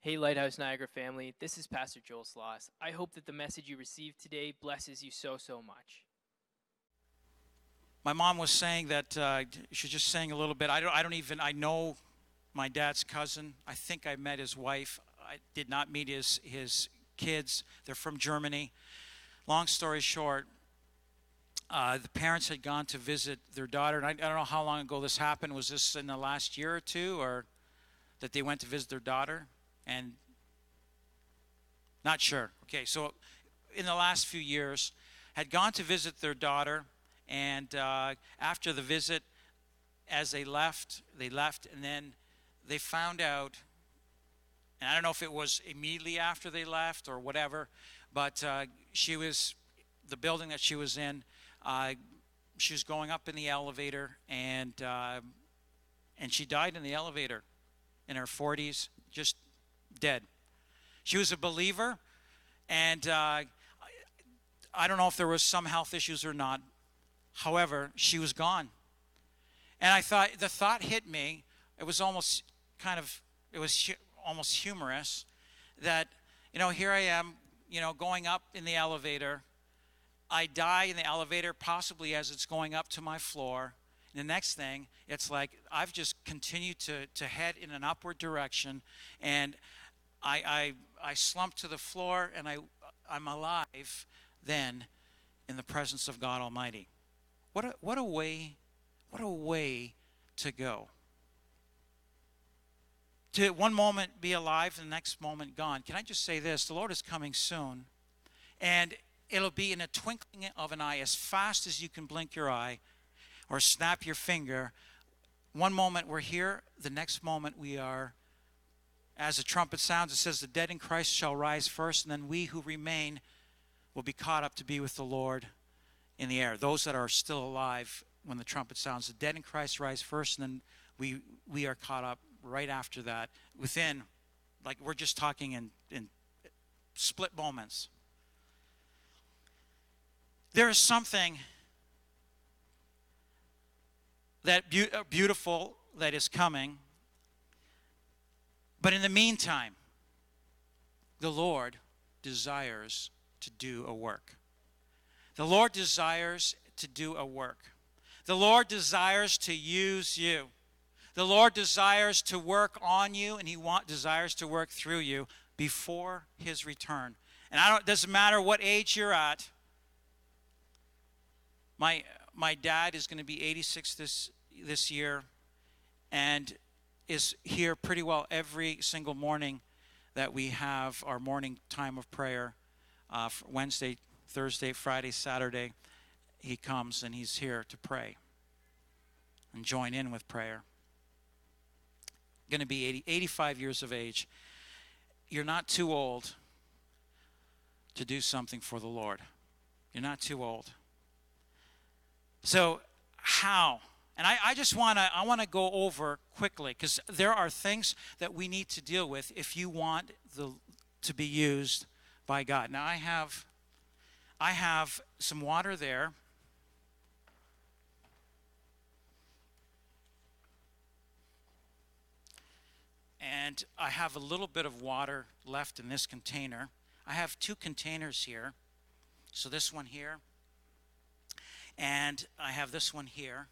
Hey, Lighthouse Niagara family, this is Pastor Joel Sloss. I hope that the message you received today blesses you so, so much. My mom was saying that uh, just saying a little bit. I don't, I don't even, I know my dad's cousin. I think I met his wife. I did not meet his, his kids. They're from Germany. Long story short, uh, the parents had gone to visit their daughter, and I, I don't know how long ago this happened. Was this in the last year or two, or that they went to visit their daughter? And not sure. Okay, so in the last few years, had gone to visit their daughter, and uh, after the visit, as they left, they left, and then they found out. And I don't know if it was immediately after they left or whatever, but uh, she was the building that she was in. Uh, she was going up in the elevator, and uh, and she died in the elevator in her 40s, just dead. She was a believer, and uh, I don't know if there was some health issues or not. However, she was gone. And I thought, the thought hit me, it was almost kind of, it was almost humorous that, you know, here I am, you know, going up in the elevator. I die in the elevator, possibly as it's going up to my floor. And the next thing, it's like I've just continued to, to head in an upward direction. And I, I, I slump to the floor and I, I'm alive then in the presence of God Almighty. What a, what a way, what a way to go. To one moment be alive, the next moment gone. Can I just say this? The Lord is coming soon, and it'll be in a twinkling of an eye, as fast as you can blink your eye or snap your finger. One moment we're here, the next moment we are as the trumpet sounds, it says, The dead in Christ shall rise first, and then we who remain will be caught up to be with the Lord in the air. Those that are still alive when the trumpet sounds, the dead in Christ rise first, and then we, we are caught up right after that within, like we're just talking in, in split moments. There is something that be- uh, beautiful that is coming but in the meantime, the Lord desires to do a work. The Lord desires to do a work. The Lord desires to use you. The Lord desires to work on you, and He want, desires to work through you before His return. And I don't, it doesn't matter what age you're at. My, my dad is going to be 86 this, this year, and is here pretty well every single morning that we have our morning time of prayer. Uh, Wednesday, Thursday, Friday, Saturday, he comes and he's here to pray and join in with prayer. Going to be 80, 85 years of age. You're not too old to do something for the Lord. You're not too old. So, how? And I, I just want to I want to go over quickly because there are things that we need to deal with if you want the to be used by God. Now I have I have some water there. And I have a little bit of water left in this container. I have two containers here. So this one here, and I have this one here.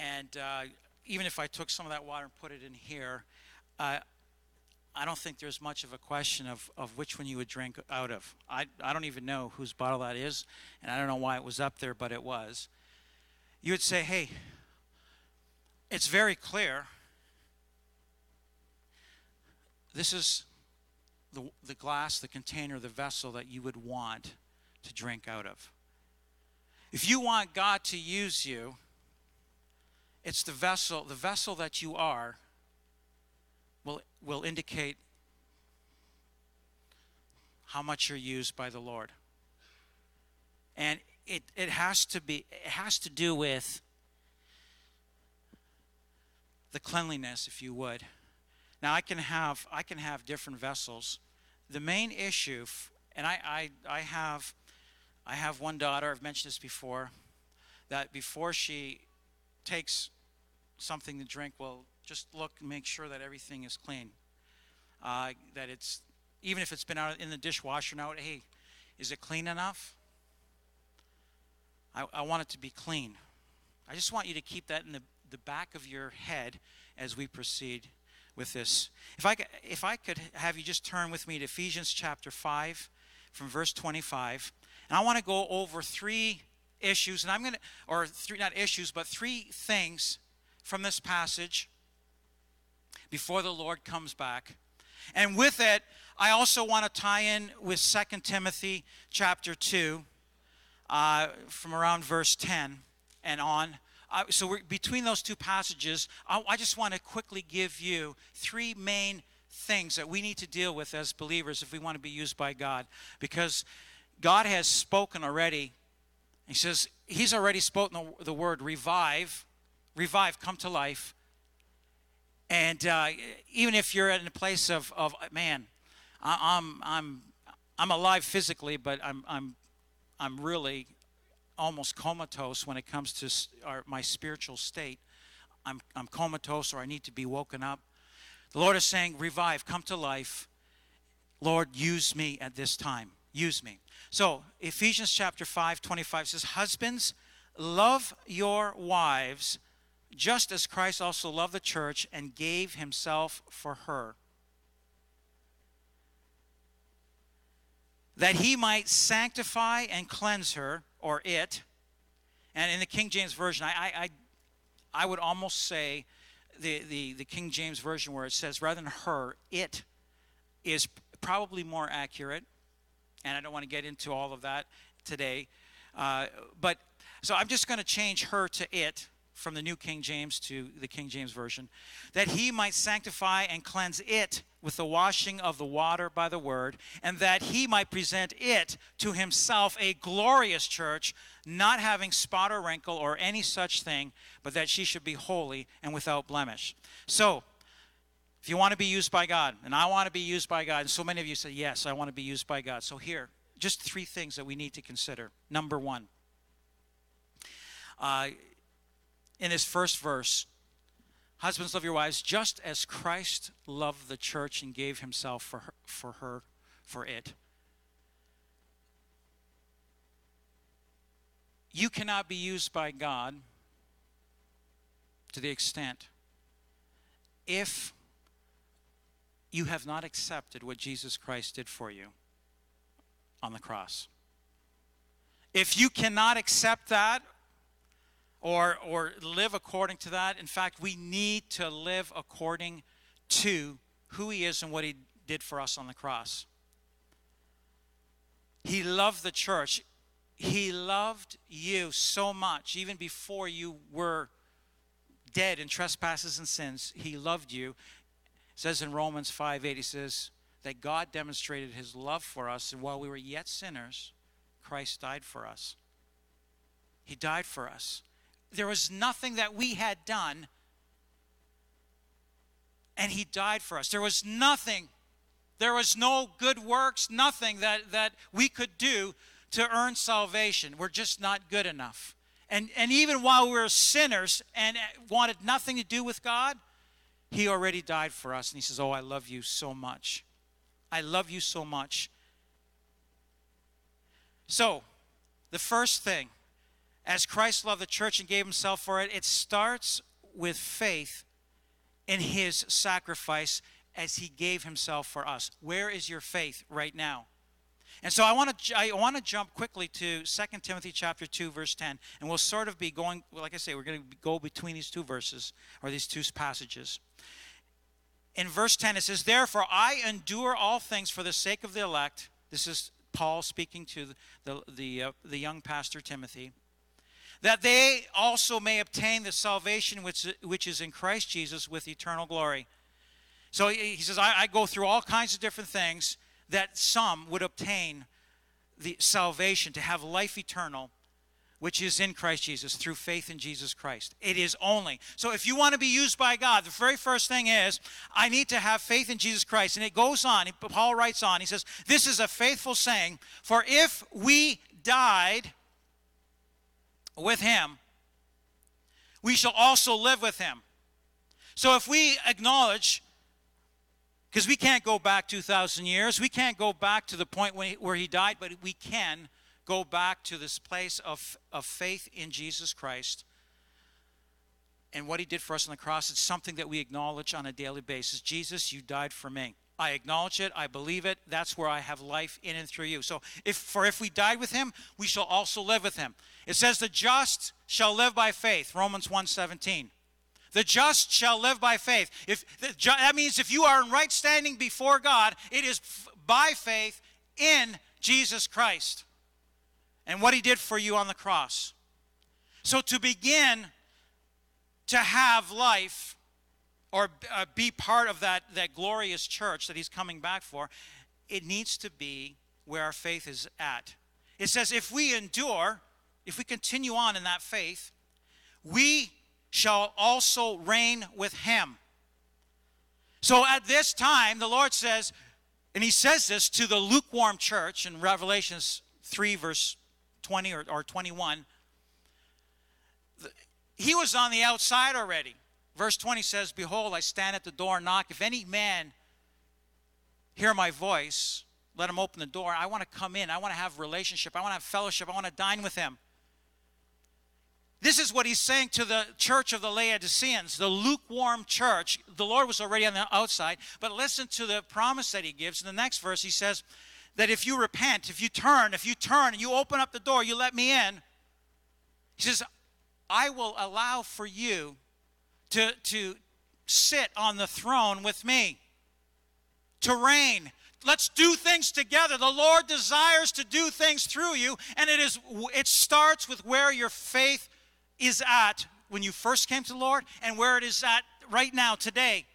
And uh, even if I took some of that water and put it in here, uh, I don't think there's much of a question of, of which one you would drink out of. I, I don't even know whose bottle that is, and I don't know why it was up there, but it was. You would say, hey, it's very clear. This is the, the glass, the container, the vessel that you would want to drink out of. If you want God to use you, it's the vessel, the vessel that you are will, will indicate how much you're used by the Lord. And it, it has to be it has to do with the cleanliness, if you would. Now I can have I can have different vessels. The main issue, and I, I, I have I have one daughter, I've mentioned this before, that before she takes something to drink, well, just look and make sure that everything is clean. uh, that it's even if it's been out in the dishwasher now. Hey, is it clean enough? I, I want it to be clean. I just want you to keep that in the, the back of your head as we proceed with this. If I, if I could have you just turn with me to Ephesians chapter 5 from verse 25. And I want to go over three issues, and I'm going to, or three, not issues, but three things from this passage before the Lord comes back. And with it, I also want to tie in with 2 Timothy chapter 2 uh, from around verse 10 and on. Uh, so between those two passages, I, I just want to quickly give you three main things that we need to deal with as believers if we want to be used by God. Because God has spoken already. He says, He's already spoken the, the word revive, revive, come to life. And uh, even if you're in a place of, of man, I, I'm, I'm, I'm alive physically, but I'm, I'm, I'm really almost comatose when it comes to our, my spiritual state. I'm, I'm comatose or I need to be woken up. The Lord is saying, Revive, come to life. Lord, use me at this time. Use me. So, Ephesians chapter 5, 25 says, Husbands, love your wives just as Christ also loved the church and gave himself for her. That he might sanctify and cleanse her or it. And in the King James Version, I, I, I would almost say the, the, the King James Version where it says, rather than her, it is probably more accurate. And I don't want to get into all of that today. Uh, but so I'm just going to change her to it from the New King James to the King James Version, that he might sanctify and cleanse it with the washing of the water by the word, and that he might present it to himself a glorious church, not having spot or wrinkle or any such thing, but that she should be holy and without blemish. So, if you want to be used by God, and I want to be used by God, and so many of you say, Yes, I want to be used by God. So, here, just three things that we need to consider. Number one, uh, in this first verse, Husbands, love your wives just as Christ loved the church and gave himself for her, for her, for it. You cannot be used by God to the extent if you have not accepted what Jesus Christ did for you on the cross. If you cannot accept that or, or live according to that. In fact, we need to live according to who He is and what He did for us on the cross. He loved the church. He loved you so much, even before you were dead in trespasses and sins. He loved you. Says in Romans 5 8, he says that God demonstrated his love for us, and while we were yet sinners, Christ died for us. He died for us there was nothing that we had done, and He died for us. There was nothing, there was no good works, nothing that, that we could do to earn salvation. We're just not good enough. And, and even while we were sinners and wanted nothing to do with God, He already died for us. And He says, Oh, I love you so much. I love you so much. So, the first thing as Christ loved the church and gave himself for it, it starts with faith in his sacrifice as he gave himself for us. Where is your faith right now? And so I want to I want to jump quickly to 2 Timothy chapter 2 verse 10 and we'll sort of be going like I say we're going to go between these two verses or these two passages. In verse 10 it says therefore I endure all things for the sake of the elect. This is Paul speaking to the the, uh, the young pastor Timothy that they also may obtain the salvation which, which is in Christ Jesus with eternal glory. So he says, I, I go through all kinds of different things that some would obtain the salvation to have life eternal which is in Christ Jesus through faith in Jesus Christ. It is only. So if you want to be used by God, the very first thing is I need to have faith in Jesus Christ. And it goes on, Paul writes on, he says, This is a faithful saying, for if we died with him, we shall also live with him. So if we acknowledge Because we can't go back 2,000 years. We can't go back to the point he, where he died, but we can go back to this place of, of faith in Jesus Christ and what he did for us on the cross. It's something that we acknowledge on a daily basis. Jesus, you died for me. I acknowledge it. I believe it. That's where I have life in and through you. So, if for if we died with him, we shall also live with him. It says, "The just shall live by faith." Romans 1:17. The just shall live by faith. If that means if you are in right standing before God, it is by faith in Jesus Christ and what he did for you on the cross. So to begin to have life or uh, be part of that, that glorious church that he's coming back for, it needs to be where our faith is at. It says, if we endure, if we continue on in that faith, we shall also reign with him. So at this time, the Lord says, and he says this to the lukewarm church in Revelations 3, verse 20 or, or 21. He was on the outside already. Verse 20 says, Behold, I stand at the door and knock. If any man hear my voice, let him open the door. I want to come in. I want to have relationship. I want to have fellowship. I want to dine with him. This is what he's saying to the church of the Laodiceans, the lukewarm church. The Lord was already on the outside, but listen to the promise that he gives. In the next verse, he says that if you repent, if you turn, if you turn and you open up the door, you let me in, he says, I will allow for you to, to sit on the throne with me, to reign. Let's do things together. The Lord desires to do things through you, and it is it starts with where your faith is at when you first came to the Lord and where it is at right now, today.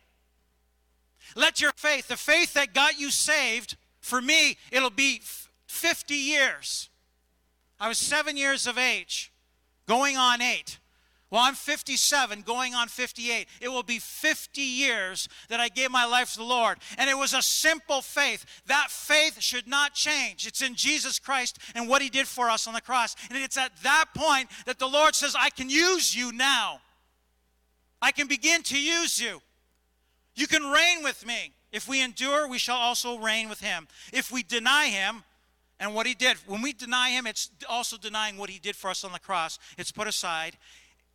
Let your faith, the faith that got you saved, for me, it'll be 50 years. I was seven years of age, going on eight. Well, I'm 57, going on 58. It will be 50 years that I gave my life to the Lord. And it was a simple faith. That faith should not change. It's in Jesus Christ and what He did for us on the cross. And it's at that point that the Lord says, I can use you now. I can begin to use you. You can reign with me. If we endure, we shall also reign with Him. If we deny Him, and what he did. When we deny him, it's also denying what he did for us on the cross. It's put aside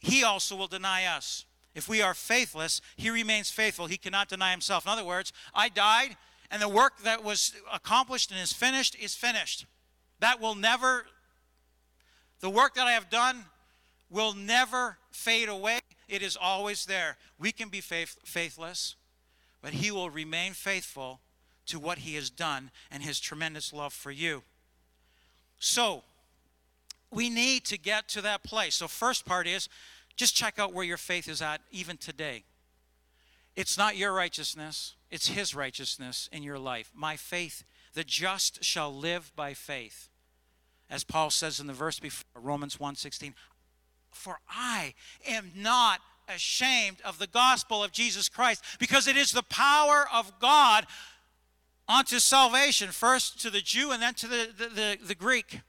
he also will deny us. If we are faithless, he remains faithful. He cannot deny himself. In other words, I died, and the work that was accomplished and is finished is finished. That will never, the work that I have done will never fade away. It is always there. We can be faith, faithless, but he will remain faithful to what he has done and his tremendous love for you. So, we need to get to that place. So, first part is just check out where your faith is at even today. It's not your righteousness, it's His righteousness in your life. My faith, the just shall live by faith. As Paul says in the verse before, Romans 1:16, for I am not ashamed of the gospel of Jesus Christ because it is the power of God unto salvation, first to the Jew and then to the, the, the, the Greek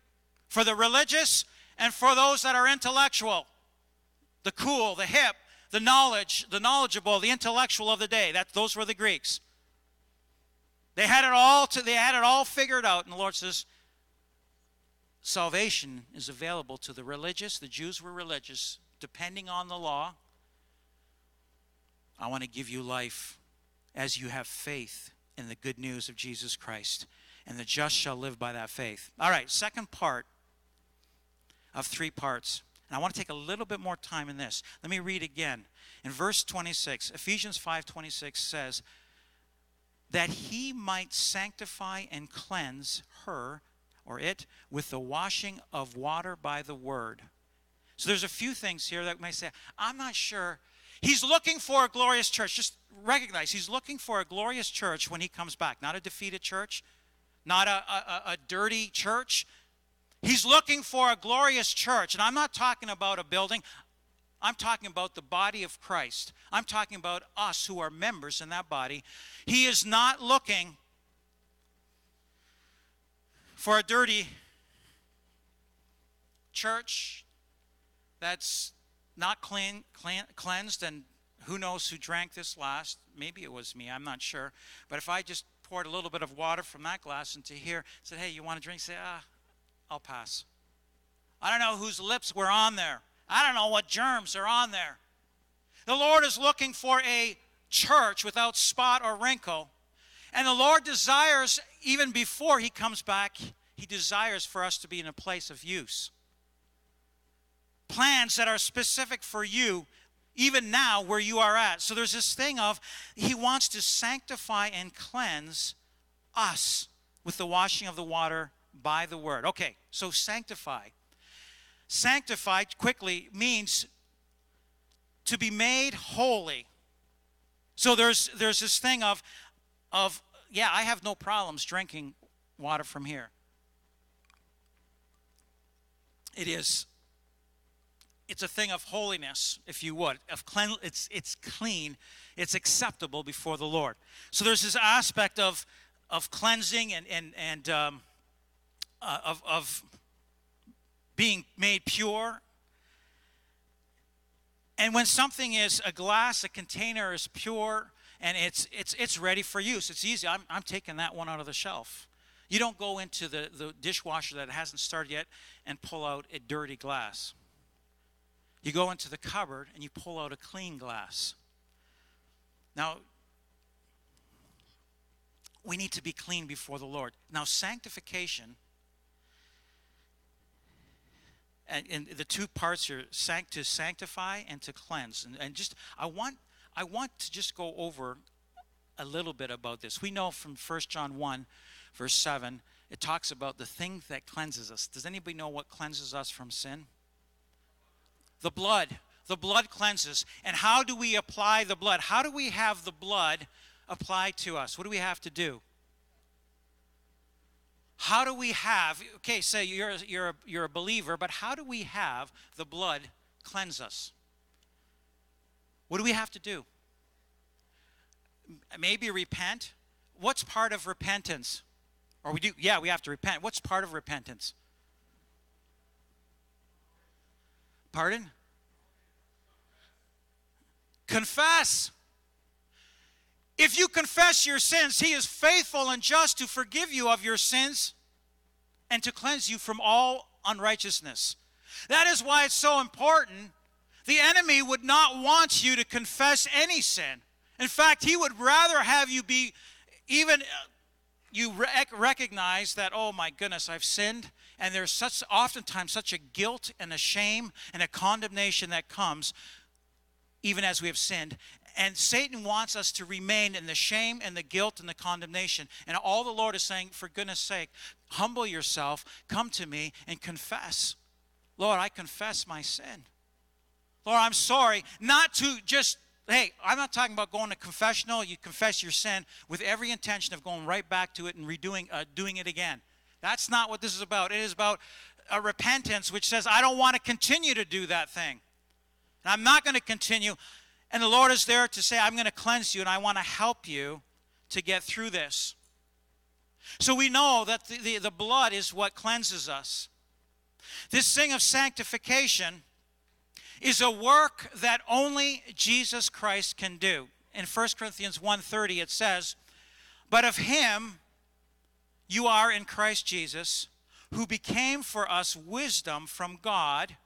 for the religious and for those that are intellectual, the cool, the hip, the knowledge, the knowledgeable, the intellectual of the day. That those were the Greeks. They had it all to, they had it all figured out, and the Lord says, salvation is available to the religious. The Jews were religious, depending on the law. I want to give you life as you have faith in the good news of Jesus Christ. And the just shall live by that faith. All right, second part of three parts. And I want to take a little bit more time in this. Let me read again. In verse 26, Ephesians 5:26 says that he might sanctify and cleanse her or it with the washing of water by the word. So there's a few things here that may say, I'm not sure. He's looking for a glorious church. Just recognize he's looking for a glorious church when he comes back, not a defeated church, not a, a, a dirty church, He's looking for a glorious church. And I'm not talking about a building, I'm talking about the body of Christ. I'm talking about us who are members in that body. He is not looking for a dirty church that's not clean, clean, cleansed and who knows who drank this last? Maybe it was me, I'm not sure. But if I just poured a little bit of water from that glass into here, said, hey, you want a drink? Say, ah, I'll pass. I don't know whose lips were on there. I don't know what germs are on there. The Lord is looking for a church without spot or wrinkle. And the Lord desires, even before He comes back, He desires for us to be in a place of use. Plans that are specific for you, even now where you are at. So there's this thing of He wants to sanctify and cleanse us with the washing of the water by the word. Okay, so sanctify. Sanctify quickly means to be made holy. So there's there's this thing of of yeah, I have no problems drinking water from here. It is it's a thing of holiness, if you would, of clean. It's it's clean, it's acceptable before the Lord. So there's this aspect of of cleansing and and and um, uh, of of being made pure. And when something is a glass, a container is pure and it's it's it's ready for use. It's easy. I'm I'm taking that one out of the shelf. You don't go into the, the dishwasher that hasn't started yet and pull out a dirty glass. You go into the cupboard and you pull out a clean glass. Now, we need to be clean before the Lord. Now, sanctification, and, and the two parts are sanct- to sanctify and to cleanse. And, and just, I want, I want to just go over a little bit about this. We know from 1 John 1, verse 7, it talks about the thing that cleanses us. Does anybody know what cleanses us from sin? the blood. The blood cleanses. And how do we apply the blood? How do we have the blood applied to us? What do we have to do? How do we have, okay, say you're, you're, a, you're a believer, but how do we have the blood cleanse us? What do we have to do? Maybe repent. What's part of repentance? Or we do, yeah, we have to repent. What's part of repentance? Pardon? Confess. If you confess your sins, He is faithful and just to forgive you of your sins and to cleanse you from all unrighteousness. That is why it's so important. The enemy would not want you to confess any sin. In fact, he would rather have you be even uh, you rec- recognize that oh my goodness i've sinned and there's such oftentimes such a guilt and a shame and a condemnation that comes even as we have sinned and satan wants us to remain in the shame and the guilt and the condemnation and all the lord is saying for goodness sake humble yourself come to me and confess lord i confess my sin lord i'm sorry not to just Hey, I'm not talking about going to confessional. You confess your sin with every intention of going right back to it and redoing, uh, doing it again. That's not what this is about. It is about a repentance which says, I don't want to continue to do that thing. And I'm not going to continue. And the Lord is there to say, I'm going to cleanse you and I want to help you to get through this. So we know that the, the, the blood is what cleanses us. This thing of sanctification is a work that only Jesus Christ can do. In 1 Corinthians 1:30 it says, "But of him you are in Christ Jesus, who became for us wisdom from God."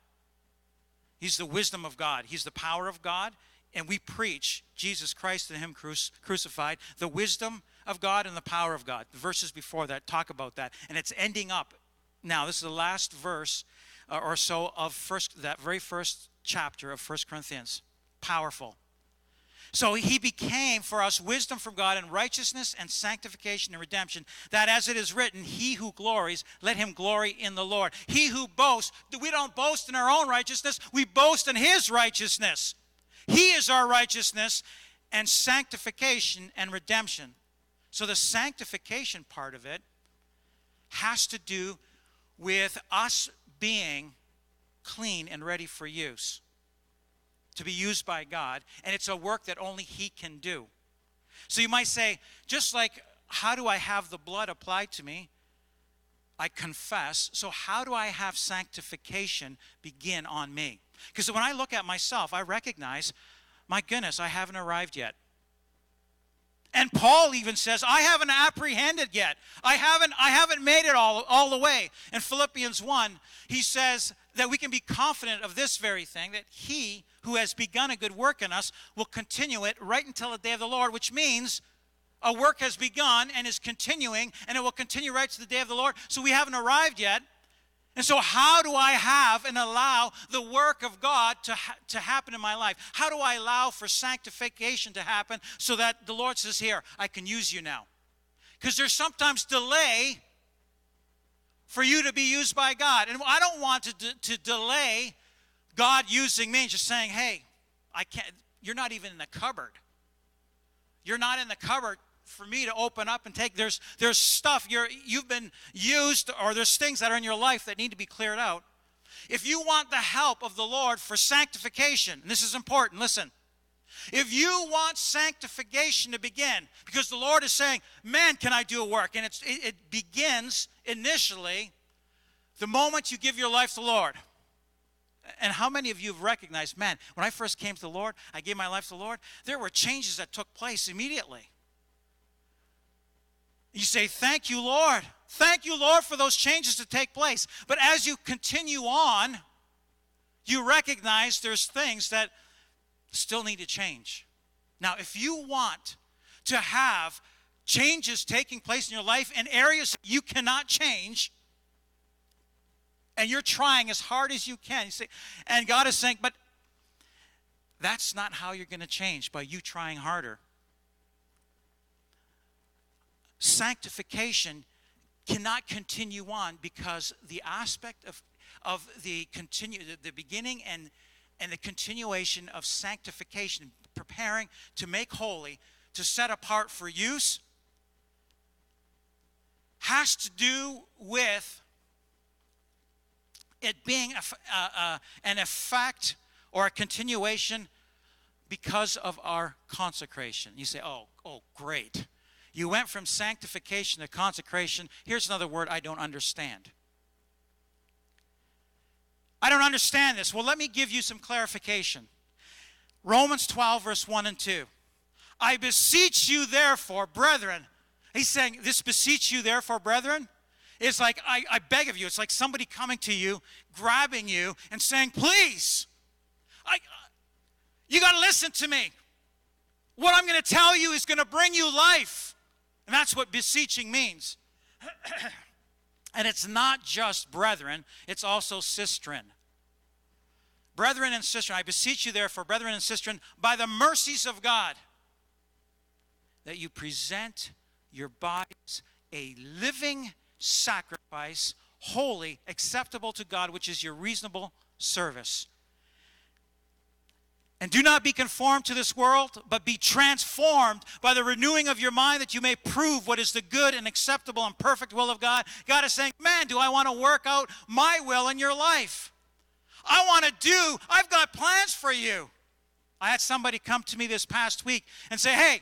He's the wisdom of God. He's the power of God, and we preach Jesus Christ and him crucified, the wisdom of God and the power of God. The verses before that talk about that, and it's ending up now. This is the last verse uh, or so of first that very first chapter of First Corinthians. Powerful. So he became for us wisdom from God and righteousness and sanctification and redemption, that as it is written, he who glories, let him glory in the Lord. He who boasts, we don't boast in our own righteousness, we boast in his righteousness. He is our righteousness and sanctification and redemption. So the sanctification part of it has to do with us being clean and ready for use, to be used by God. And it's a work that only He can do. So you might say, just like, how do I have the blood applied to me? I confess. So, how do I have sanctification begin on me? Because when I look at myself, I recognize my goodness, I haven't arrived yet. And Paul even says, I haven't apprehended yet. I haven't, I haven't made it all, all the way. In Philippians 1, he says that we can be confident of this very thing that he who has begun a good work in us will continue it right until the day of the Lord, which means a work has begun and is continuing, and it will continue right to the day of the Lord. So we haven't arrived yet. And so, how do I have and allow the work of God to, ha- to happen in my life? How do I allow for sanctification to happen so that the Lord says, Here, I can use you now? Because there's sometimes delay for you to be used by God. And I don't want to, de- to delay God using me, and just saying, Hey, I can't, you're not even in the cupboard. You're not in the cupboard for me to open up and take. There's there's stuff you're you've been used or there's things that are in your life that need to be cleared out. If you want the help of the lord for sanctification and this is important listen. If you want sanctification to begin because the lord is saying man can i do a work? And it, it begins initially the moment you give your life to the lord. And how many of you have recognized, man, when I first came to the Lord, I gave my life to the Lord, there were changes that took place immediately. You say, Thank you, Lord. Thank you, Lord, for those changes to take place. But as you continue on, you recognize there's things that still need to change. Now, if you want to have changes taking place in your life in areas you cannot change, and you're trying as hard as you can, you say, and God is saying, but that's not how you're going to change by you trying harder sanctification cannot continue on because the aspect of, of the continue the, the beginning and and the continuation of sanctification preparing to make holy to set apart for use has to do with it being a, a, a, an effect or a continuation because of our consecration. You say, oh, oh, great. You went from sanctification to consecration. Here's another word I don't understand. I don't understand this. Well, let me give you some clarification. Romans 12, verse 1 and 2. I beseech you, therefore, brethren. He's saying, This beseech you, therefore, brethren. It's like, I, I beg of you. It's like somebody coming to you, grabbing you, and saying, Please, I, you got to listen to me. What I'm going to tell you is going to bring you life. And that's what beseeching means. and it's not just brethren, it's also sistren. Brethren and sistren, I beseech you therefore, brethren and sistren, by the mercies of God, that you present your bodies a living sacrifice, holy, acceptable to God, which is your reasonable service. And do not be conformed to this world, but be transformed by the renewing of your mind that you may prove what is the good and acceptable and perfect will of God. God is saying, Man, do I want to work out my will in your life? I want to do, I've got plans for you. I had somebody come to me this past week and say, Hey,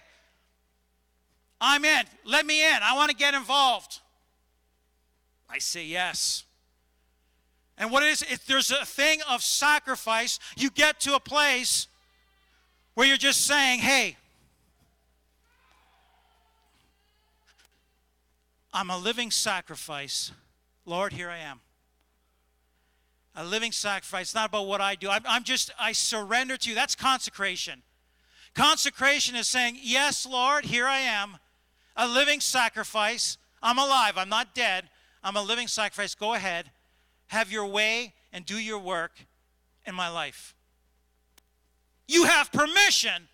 I'm in. Let me in. I want to get involved. I say yes. And what it is, if there's a thing of sacrifice, you get to a place where you're just saying, hey, I'm a living sacrifice. Lord, here I am. A living sacrifice. It's not about what I do. I'm, I'm just, I surrender to you. That's consecration. Consecration is saying, Yes, Lord, here I am. A living sacrifice. I'm alive. I'm not dead. I'm a living sacrifice. Go ahead have your way and do your work in my life. You have permission.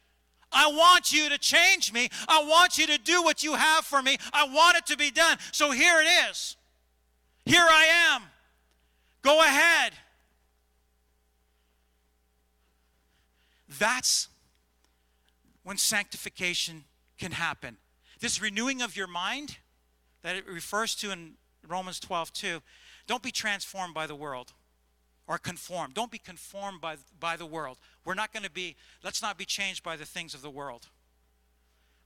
I want you to change me. I want you to do what you have for me. I want it to be done. So here it is. Here I am. Go ahead. That's when sanctification can happen. This renewing of your mind that it refers to in Romans 12 2 don't be transformed by the world or conformed. Don't be conformed by, by the world. We're not going to be, let's not be changed by the things of the world,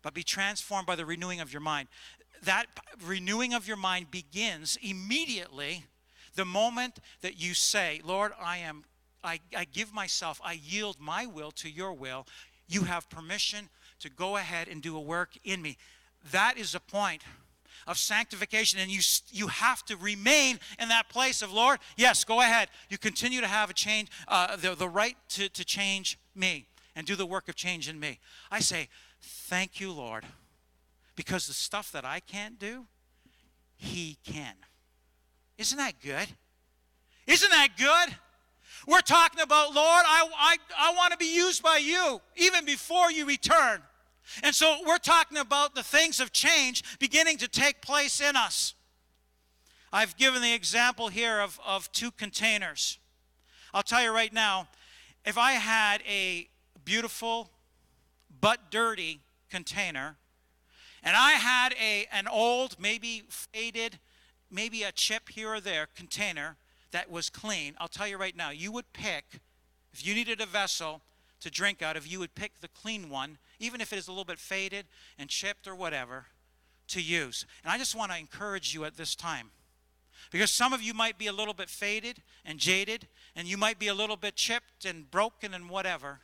but be transformed by the renewing of your mind. That renewing of your mind begins immediately the moment that you say, Lord, I am, I, I give myself, I yield my will to your will. You have permission to go ahead and do a work in me. That is the point of sanctification and you you have to remain in that place of lord yes go ahead. You continue to have a change uh, the, the right to, to change me and do the work of change in me. I say thank you lord because the stuff that i can't do he can. Isn't that good? Isn't that good? We're talking about lord i, I, I want to be used by you even before you return and so we're talking about the things of change beginning to take place in us. I've given the example here of, of two containers. I'll tell you right now, if I had a beautiful but dirty container, and I had a, an old, maybe faded, maybe a chip here or there container that was clean, I'll tell you right now, you would pick, if you needed a vessel to drink out of, you would pick the clean one even if it is a little bit faded and chipped or whatever, to use. And I just want to encourage you at this time. Because some of you might be a little bit faded and jaded, and you might be a little bit chipped and broken and whatever.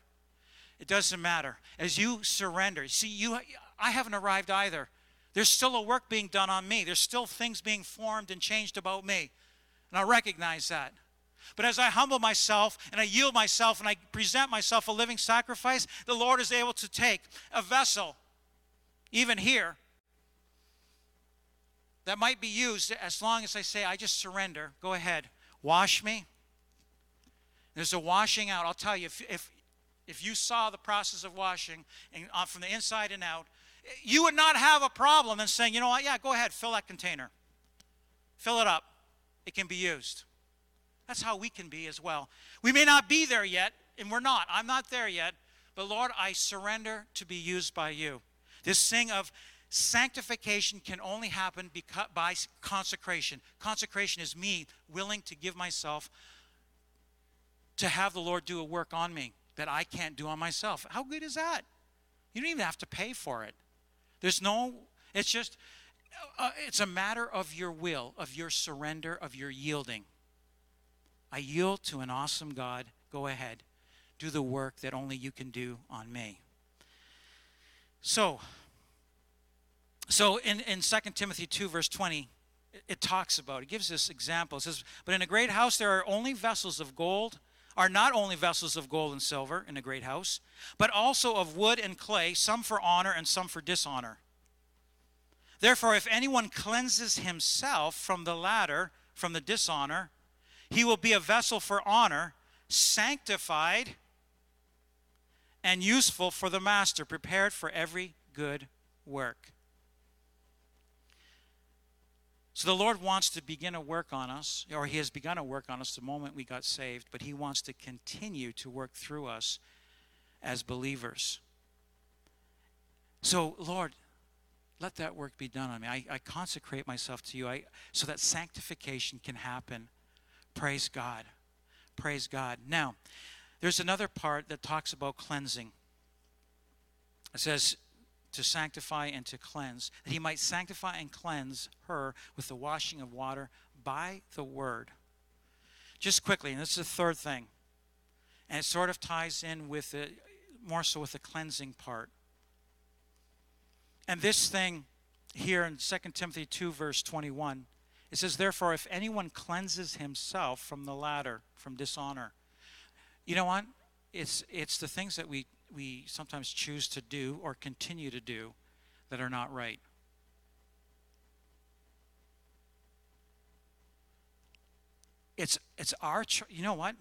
It doesn't matter. As you surrender, see, you, I haven't arrived either. There's still a work being done on me. There's still things being formed and changed about me. And I recognize that. But as I humble myself and I yield myself and I present myself a living sacrifice, the Lord is able to take a vessel, even here, that might be used as long as I say, I just surrender. Go ahead, wash me. There's a washing out. I'll tell you, if, if, if you saw the process of washing and, uh, from the inside and out, you would not have a problem in saying, you know what, yeah, go ahead, fill that container. Fill it up. It can be used. That's how we can be as well. We may not be there yet, and we're not. I'm not there yet. But Lord, I surrender to be used by you. This thing of sanctification can only happen by consecration. Consecration is me willing to give myself to have the Lord do a work on me that I can't do on myself. How good is that? You don't even have to pay for it. There's no, it's just, uh, it's a matter of your will, of your surrender, of your yielding. I yield to an awesome God. Go ahead. Do the work that only you can do on me. So, so in, in 2 Timothy 2, verse 20, it, it talks about, it gives this example. It says, But in a great house there are only vessels of gold, are not only vessels of gold and silver in a great house, but also of wood and clay, some for honor and some for dishonor. Therefore, if anyone cleanses himself from the latter, from the dishonor, he will be a vessel for honor, sanctified and useful for the master, prepared for every good work. So the Lord wants to begin a work on us, or He has begun a work on us the moment we got saved, but He wants to continue to work through us as believers. So, Lord, let that work be done on me. I, I consecrate myself to you I, so that sanctification can happen Praise God. Praise God. Now, there's another part that talks about cleansing. It says, to sanctify and to cleanse, that he might sanctify and cleanse her with the washing of water by the word. Just quickly, and this is the third thing, and it sort of ties in with the, more so with the cleansing part. And this thing here in 2 Timothy 2, verse 21, it says, Therefore, if anyone cleanses himself from the latter, from dishonor. You know what? It's, it's the things that we, we sometimes choose to do or continue to do that are not right. It's, it's our, cho- you know what?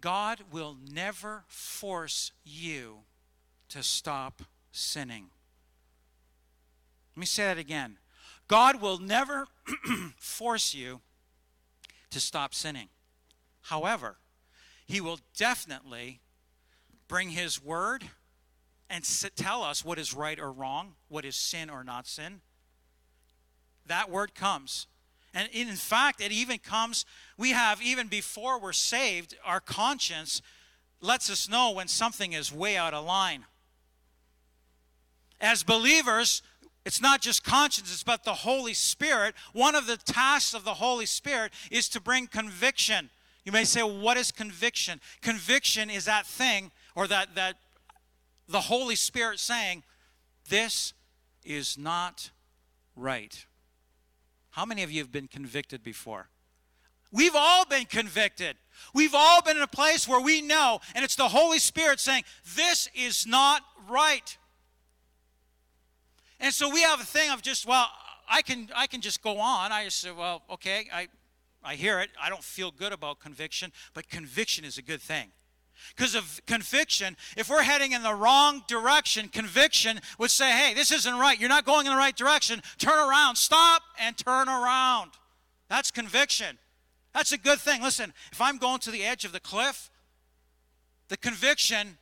God will never force you to stop sinning. Let me say that again. God will never force you to stop sinning. However, He will definitely bring His word and tell us what is right or wrong, what is sin or not sin. That word comes. And in fact, it even comes, we have, even before we're saved, our conscience lets us know when something is way out of line. As believers, it's not just conscience, it's about the Holy Spirit. One of the tasks of the Holy Spirit is to bring conviction. You may say, well, what is conviction? Conviction is that thing or that, that the Holy Spirit saying, This is not right. How many of you have been convicted before? We've all been convicted. We've all been in a place where we know, and it's the Holy Spirit saying, This is not right. And so we have a thing of just, well, I can I can just go on. I just say, well, okay, I I hear it. I don't feel good about conviction, but conviction is a good thing. Because of conviction, if we're heading in the wrong direction, conviction would say, hey, this isn't right. You're not going in the right direction. Turn around. Stop and turn around. That's conviction. That's a good thing. Listen, if I'm going to the edge of the cliff, the conviction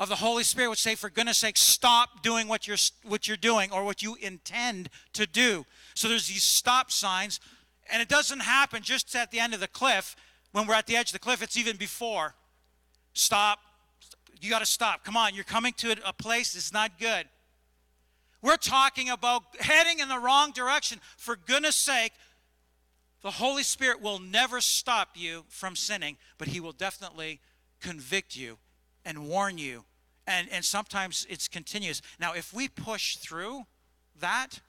of the Holy Spirit would say, for goodness sake, stop doing what you're, what you're doing or what you intend to do. So there's these stop signs, and it doesn't happen just at the end of the cliff. When we're at the edge of the cliff, it's even before. Stop. You got to stop. Come on, you're coming to a place that's not good. We're talking about heading in the wrong direction. For goodness sake, the Holy Spirit will never stop you from sinning, but He will definitely convict you and warn you and, and sometimes it's continuous. Now, if we push through that,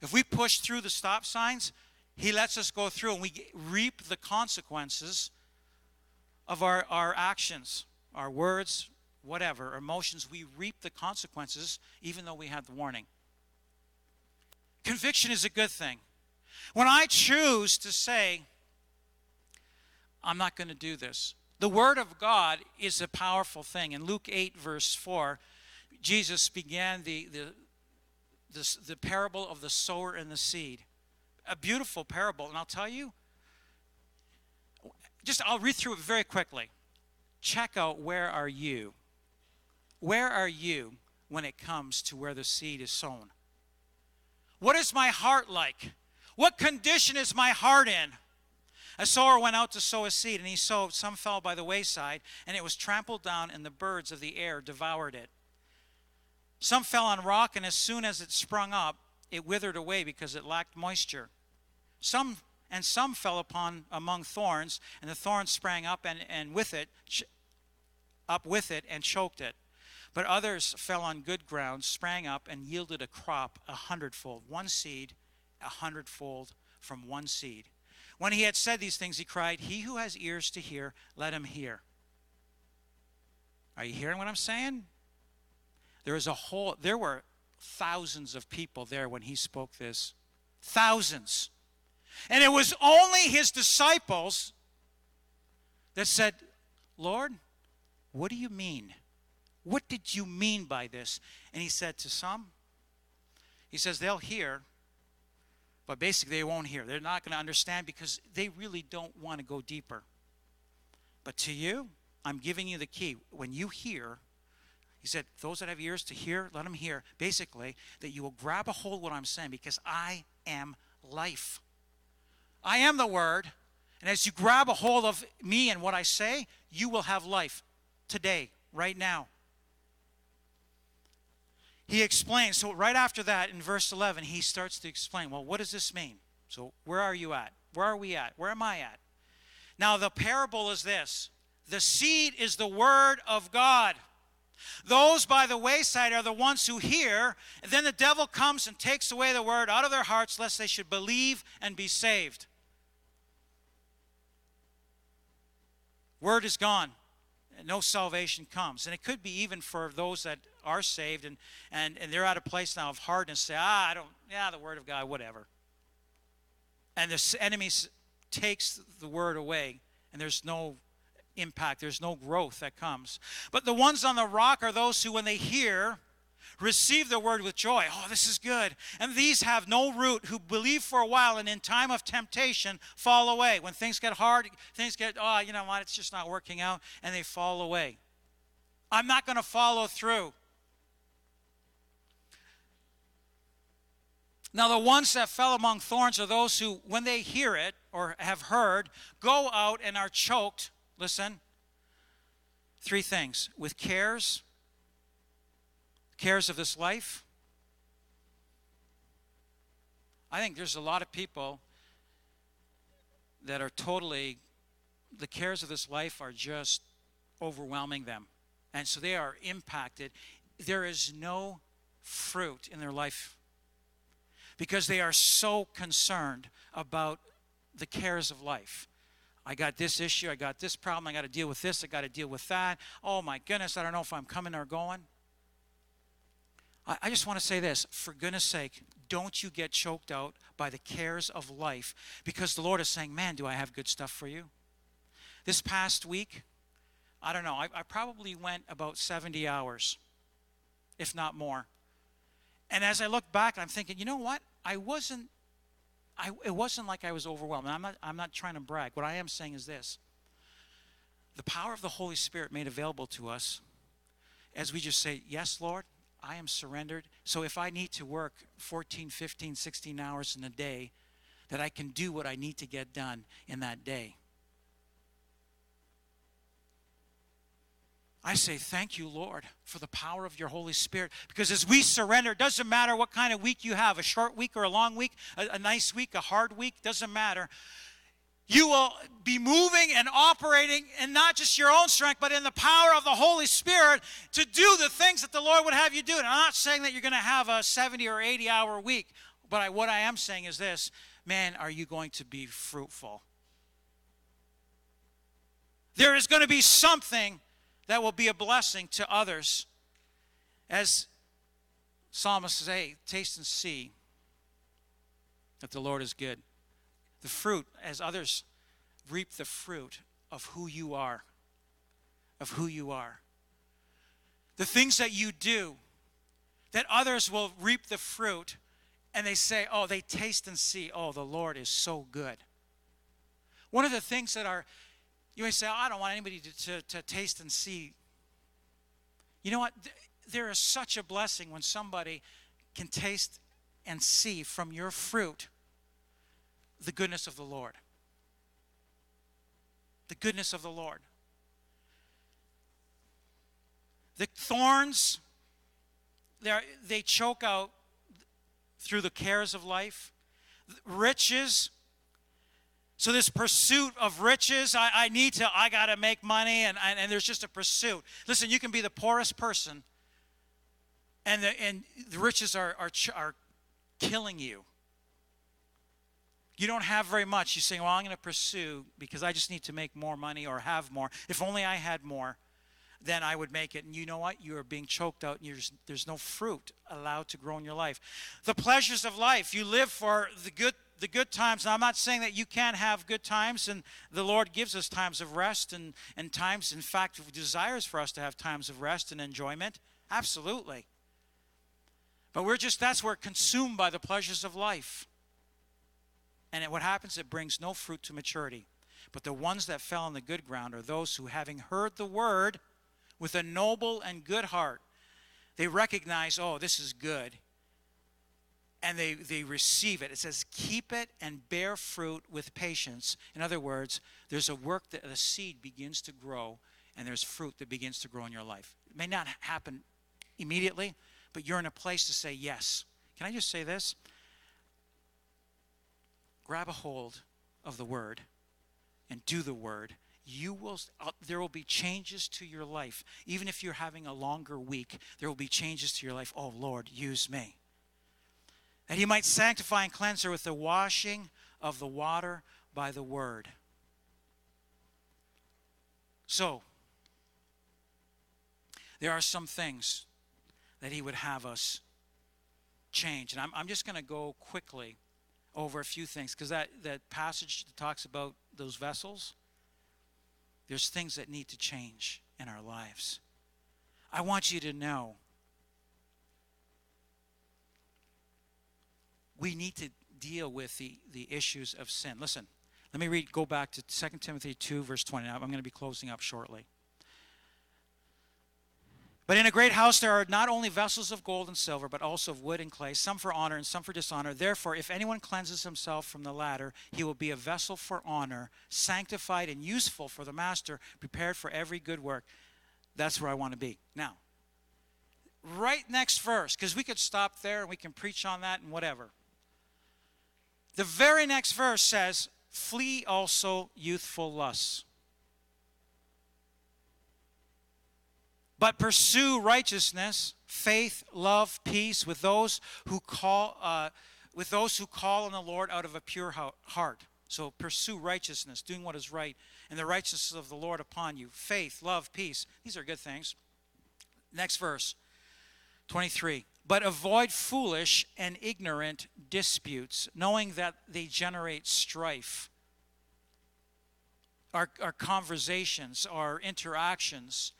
if we push through the stop signs, He lets us go through and we reap the consequences of our, our actions, our words, whatever, emotions. We reap the consequences even though we had the warning. Conviction is a good thing. When I choose to say, I'm not going to do this, the Word of God is a powerful thing. In Luke 8, verse 4, Jesus began the, the, the, the parable of the sower and the seed. A beautiful parable. And I'll tell you, just I'll read through it very quickly. Check out where are you? Where are you when it comes to where the seed is sown? What is my heart like? What condition is my heart in? A sower went out to sow a seed, and he sowed. Some fell by the wayside, and it was trampled down, and the birds of the air devoured it. Some fell on rock, and as soon as it sprung up, it withered away because it lacked moisture. Some and some fell upon among thorns, and the thorns sprang up and, and with it up with it and choked it. But others fell on good ground, sprang up, and yielded a crop a hundredfold. One seed, a hundredfold from one seed. When he had said these things, he cried, He who has ears to hear, let him hear. Are you hearing what I'm saying? There is a whole, there were thousands of people there when he spoke this. Thousands. And it was only his disciples that said, Lord, what do you mean? What did you mean by this? And he said to some, he says, they'll hear, but basically, they won't hear. They're not going to understand because they really don't want to go deeper. But to you, I'm giving you the key. When you hear, he said, Those that have ears to hear, let them hear. Basically, that you will grab a hold of what I'm saying because I am life. I am the Word. And as you grab a hold of me and what I say, you will have life today, right now he explains. So, right after that, in verse 11, he starts to explain well, what does this mean? So, where are you at? Where are we at? Where am I at? Now, the parable is this the seed is the word of God. Those by the wayside are the ones who hear, and then the devil comes and takes away the word out of their hearts, lest they should believe and be saved. Word is gone, no salvation comes. And it could be even for those that are saved and, and, and they're at a place now of hardness, say, ah, I don't, yeah, the word of God, whatever. And the enemy takes the word away, and there's no impact, there's no growth that comes. But the ones on the rock are those who, when they hear, receive the word with joy. Oh, this is good. And these have no root, who believe for a while and in time of temptation fall away. When things get hard, things get, oh, you know what, it's just not working out, and they fall away. I'm not going to follow through. Now, the ones that fell among thorns are those who, when they hear it or have heard, go out and are choked. Listen, three things with cares, cares of this life. I think there's a lot of people that are totally, the cares of this life are just overwhelming them. And so they are impacted. There is no fruit in their life because they are so concerned about the cares of life. I got this issue, I got this problem, I got to deal with this, I got to deal with that. Oh my goodness, I don't know if I'm coming or going. I, I just want to say this for goodness sake, don't you get choked out by the cares of life because the Lord is saying, Man, do I have good stuff for you? This past week, I don't know, I, I probably went about 70 hours, if not more. And as I look back, I'm thinking, you know what? I wasn't I, it wasn't like I was overwhelmed. I'm not, I'm not trying to brag. What I am saying is this the power of the Holy Spirit made available to us as we just say, Yes, Lord, I am surrendered. So if I need to work 14, 15, 16 hours in a day, that I can do what I need to get done in that day. I say, Thank you, Lord, for the power of your Holy Spirit. Because as we surrender, it doesn't matter what kind of week you have a short week or a long week, a, a nice week, a hard week, doesn't matter. You will be moving and operating in not just your own strength, but in the power of the Holy Spirit to do the things that the Lord would have you do. And I'm not saying that you're going to have a 70 or 80 hour week, but I, what I am saying is this man, are you going to be fruitful? There is going to be something that will be a blessing to others. As psalmist says, hey, taste and see that the Lord is good. The fruit, as others reap the fruit of who you are, of who you are. The things that you do, that others will reap the fruit and they say, oh, they taste and see, oh, the Lord is so good. One of the things that are you may say, oh, I don't want anybody to, to, to taste and see. You know what? There is such a blessing when somebody can taste and see from your fruit the goodness of the Lord. The goodness of the Lord. The thorns, they choke out through the cares of life. Riches, so this pursuit of riches, I, I need to, I got to make money, and, and, and, there's just a pursuit. Listen, you can be the poorest person, and the, and the riches are, are, are killing you. You don't have very much. You're saying, well, I'm going to pursue because I just need to make more money or have more. If only I had more, then I would make it. And you know what? You are being choked out, and there's, there's no fruit allowed to grow in your life. The pleasures of life. You live for the good the good times. Now, I'm not saying that you can't have good times, and the Lord gives us times of rest and, and times, in fact, desires for us to have times of rest and enjoyment. Absolutely. But we're just, that's where consumed by the pleasures of life. And it, what happens, it brings no fruit to maturity. But the ones that fell on the good ground are those who, having heard the word with a noble and good heart, they recognize, oh, this is good and they, they receive it. It says, keep it and bear fruit with patience. In other words, there's a work that the seed begins to grow, and there's fruit that begins to grow in your life. It may not happen immediately, but you're in a place to say yes. Can I just say this? Grab a hold of the word and do the word. You will uh, there will be changes to your life. Even if you're having a longer week, there will be changes to your life. Oh Lord, use me that he might sanctify and cleanse her with the washing of the water by the word. So, there are some things that he would have us change. And I'm, I'm just going to go quickly over a few things because that, that passage talks about those vessels, there's things that need to change in our lives. I want you to know we need to deal with the, the issues of sin. Listen, let me read, go back to 2 Timothy 2, verse 20. I'm going to be closing up shortly. But in a great house there are not only vessels of gold and silver, but also of wood and clay, some for honor and some for dishonor. Therefore, if anyone cleanses himself from the latter, he will be a vessel for honor, sanctified and useful for the master, prepared for every good work. That's where I want to be. Now, right next verse, because we could stop there and we can preach on that and whatever. The very next verse says, Flee also youthful lusts. But pursue righteousness, faith, love, peace with those who call uh, with those who call on the Lord out of a pure heart. So pursue righteousness, doing what is right, and the righteousness of the Lord upon you. Faith, love, peace. These are good things. Next verse, 23. But avoid foolish and ignorant disputes, knowing that they generate strife. Our, our conversations, our interactions,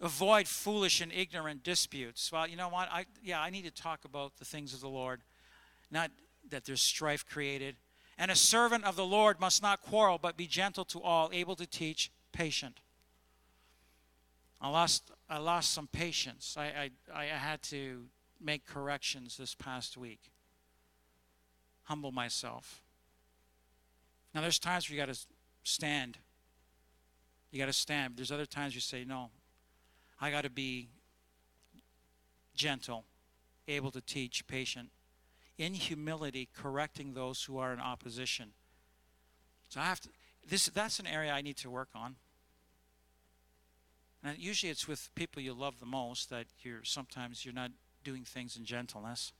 avoid foolish and ignorant disputes. Well, you know what? I, yeah, I need to talk about the things of the Lord, not that there's strife created. And a servant of the Lord must not quarrel, but be gentle to all, able to teach, patient. I lost, I lost some patience. I, I, I had to make corrections this past week. Humble myself. Now, there's times where you got to stand. You got to stand. There's other times you say, no, I got to be gentle, able to teach, patient, in humility, correcting those who are in opposition. So I have to. This that's an area I need to work on. And usually it's with people you love the most that you're sometimes you're not doing things in gentleness.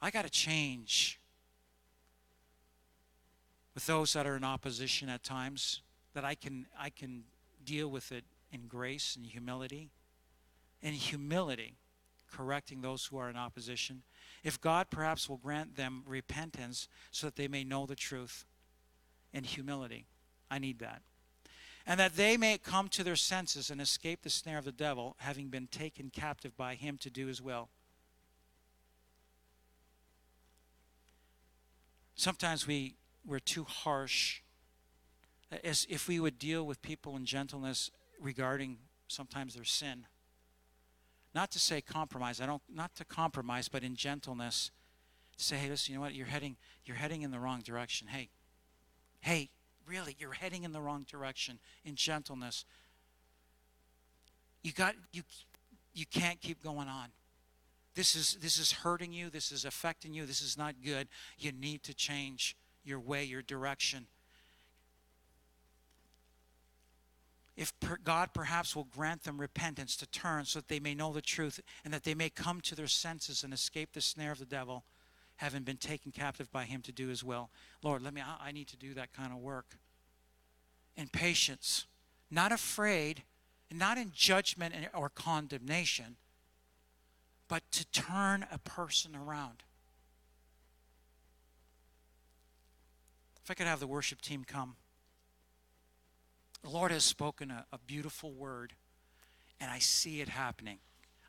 I got to change with those that are in opposition at times that I can I can deal with it in grace and humility. In humility, correcting those who are in opposition. If God perhaps will grant them repentance so that they may know the truth in humility. I need that. And that they may come to their senses and escape the snare of the devil, having been taken captive by him to do his will. Sometimes we, we're too harsh. As if we would deal with people in gentleness regarding sometimes their sin. Not to say compromise. I don't not to compromise, but in gentleness, say, hey, listen, you know what? You're heading you're heading in the wrong direction. Hey, hey, really, you're heading in the wrong direction. In gentleness, you got you you can't keep going on. This is this is hurting you. This is affecting you. This is not good. You need to change your way, your direction. if God perhaps will grant them repentance to turn so that they may know the truth and that they may come to their senses and escape the snare of the devil, having been taken captive by him to do his will. Lord, let me, I need to do that kind of work. In patience, not afraid, not in judgment or condemnation, but to turn a person around. If I could have the worship team come. The Lord has spoken a, a beautiful word, and I see it happening.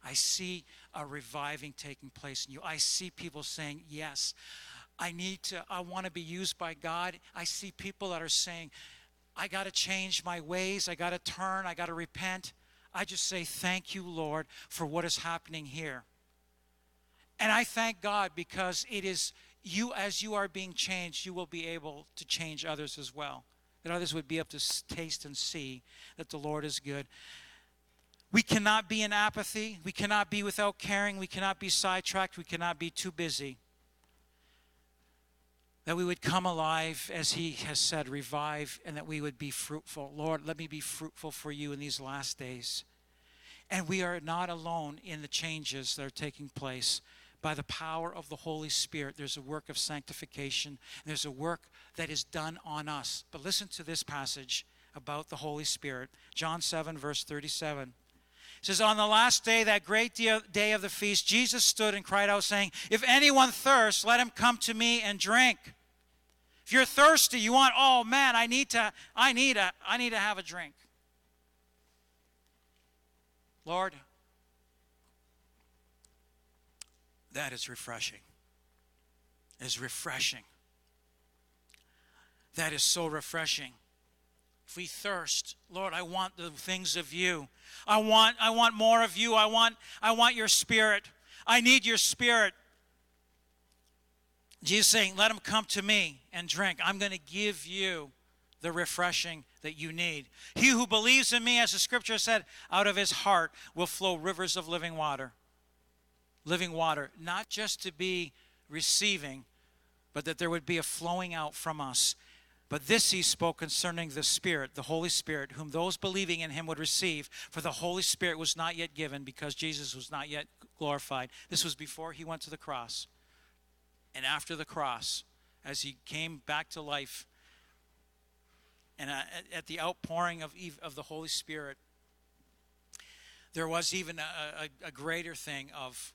I see a reviving taking place in you. I see people saying, Yes, I need to, I want to be used by God. I see people that are saying, I got to change my ways. I got to turn. I got to repent. I just say, Thank you, Lord, for what is happening here. And I thank God because it is you, as you are being changed, you will be able to change others as well that others would be able to taste and see that the Lord is good. We cannot be in apathy. We cannot be without caring. We cannot be sidetracked. We cannot be too busy. That we would come alive, as He has said, revive, and that we would be fruitful. Lord, let me be fruitful for you in these last days. And we are not alone in the changes that are taking place by the power of the Holy Spirit. There's a work of sanctification, there's a work that is done on us. But listen to this passage about the Holy Spirit. John 7, verse 37. Says, On the last day, that great day of the feast, Jesus stood and cried out, saying, If anyone thirsts, let him come to me and drink. If you're thirsty, you want, oh man, I need to, I need a, I need to have a drink. Lord, That is refreshing. Is refreshing. That is so refreshing. If we thirst, Lord, I want the things of you. I want I want more of you. I want I want your spirit. I need your spirit. Jesus saying, "Let them come to me and drink. I'm going to give you the refreshing that you need. He who believes in me, as the scripture said, out of his heart will flow rivers of living water living water, not just to be receiving, but that there would be a flowing out from us. But this he spoke concerning the Spirit, the Holy Spirit, whom those believing in him would receive. For the Holy Spirit was not yet given because Jesus was not yet glorified. This was before he went to the cross. And after the cross, as he came back to life, and uh, at the outpouring of, of the Holy Spirit, there was even a, a, a greater thing of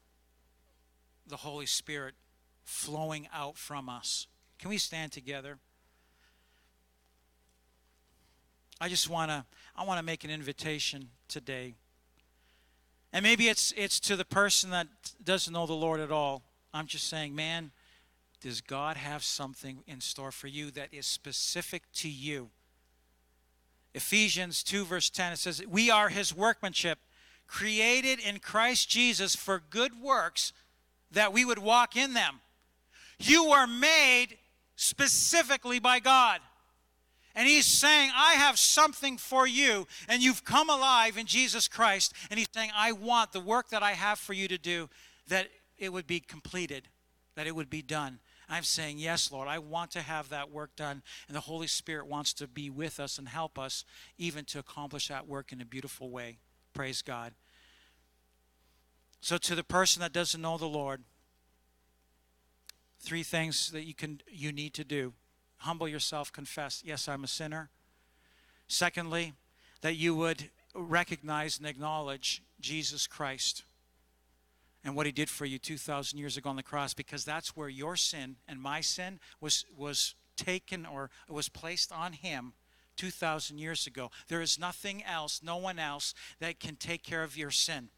the Holy Spirit flowing out from us. Can we stand together? I just want to I want to make an invitation today. And maybe it's it's to the person that doesn't know the Lord at all. I'm just saying, man, does God have something in store for you that is specific to you? Ephesians 2 verse 10 it says, "We are his workmanship, created in Christ Jesus for good works that we would walk in them." You are made specifically by God. And he's saying, I have something for you, and you've come alive in Jesus Christ. And he's saying, I want the work that I have for you to do, that it would be completed, that it would be done. I'm saying, Yes, Lord, I want to have that work done. And the Holy Spirit wants to be with us and help us even to accomplish that work in a beautiful way. Praise God. So, to the person that doesn't know the Lord, three things that you can you need to do humble yourself, confess, yes, I'm a sinner. Secondly, that you would recognize and acknowledge Jesus Christ and what he did for you 2000 years ago on the cross because that's where your sin and my sin was was taken or was placed on him 2000 years ago. There is nothing else no one else that can take care of your sin.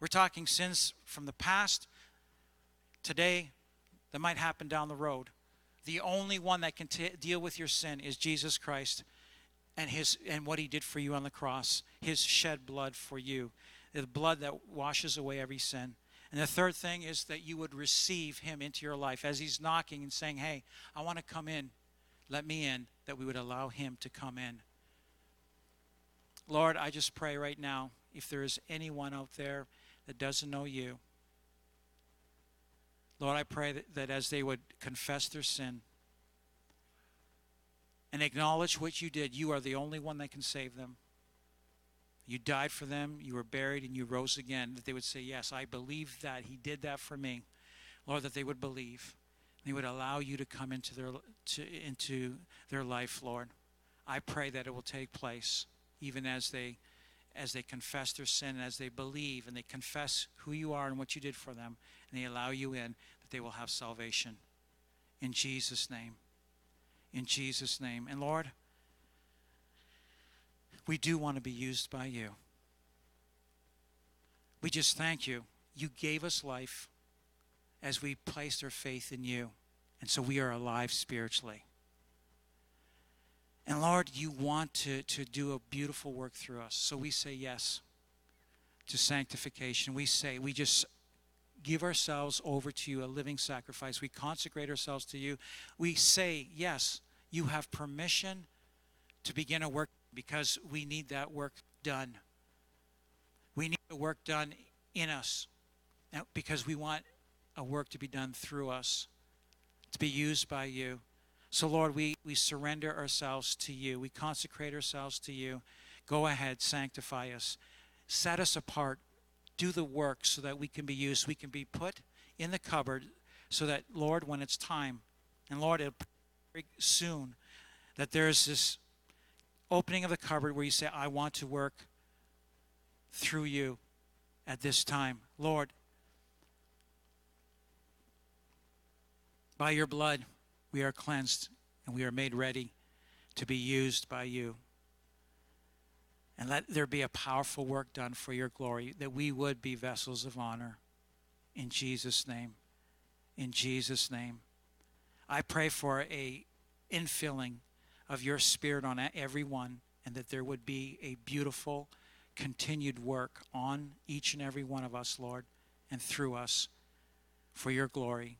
We're talking sins from the past. Today that might happen down the road the only one that can t- deal with your sin is Jesus Christ and his and what he did for you on the cross his shed blood for you the blood that washes away every sin. And the third thing is that you would receive him into your life. As he's knocking and saying hey i want to come in let me in that we would allow him to come in. Lord i just pray right now if there is anyone out there that doesn't know you Lord, I pray that, that as they would confess their sin and acknowledge what you did, you are the only one that can save them. You died for them, you were buried, and you rose again. That they would say, Yes, I believe that. He did that for me. Lord, that they would believe. They would allow you to come into their, to, into their life, Lord. I pray that it will take place even as they as they confess their sin as they believe and they confess who you are and what you did for them and they allow you in they will have salvation. In Jesus' name. In Jesus' name. And Lord, we do want to be used by you. We just thank you. You gave us life as we placed our faith in you. And so we are alive spiritually. And Lord, you want to, to do a beautiful work through us. So we say yes to sanctification. We say, we just give ourselves over to you, a living sacrifice. We consecrate ourselves to you. We say, Yes, you have permission to begin a work because we need that work done. We need the work done in us uh, because we want a work to be done through us, to be used by you. So, Lord, we, we surrender ourselves to you. We consecrate ourselves to you. Go ahead, sanctify us. Set us apart do the work so that we can be used. We can be put in the cupboard so that, Lord, when it's time, and Lord, it'll very soon, that there's this opening of the cupboard where you say, I want to work through you at this time. Lord, by your blood, we are cleansed and we are made ready to be used by you. And let there be a powerful work done for your glory, that we would be vessels of honor. In Jesus' name. In Jesus' name. I pray for a infilling of your spirit on everyone, and that there would be a beautiful, continued work on each and every one of us, Lord, and through us for your glory.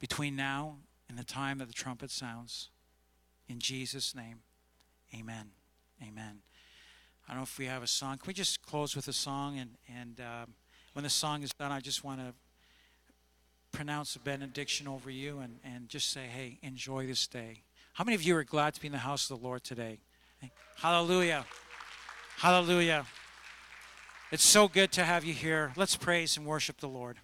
Between now and the time that the trumpet sounds. In Jesus' name, amen. Amen. I don't know if we have a song. Can we just close with a song? And, and um, when the song is done, I just want to pronounce a benediction over you and, and just say, hey, enjoy this day. How many of you are glad to be in the house of the Lord today? Hallelujah. Hallelujah. It's so good to have you here. Let's praise and worship the Lord.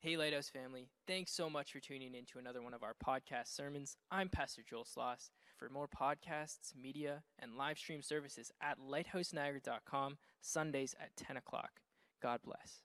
Hey, Lighthouse family. Thanks so much for tuning in to another one of our podcast sermons. I'm Pastor Joel Sloss. For more podcasts, media, and live stream services at lighthouseniagara.com, Sundays at 10 o'clock. God bless.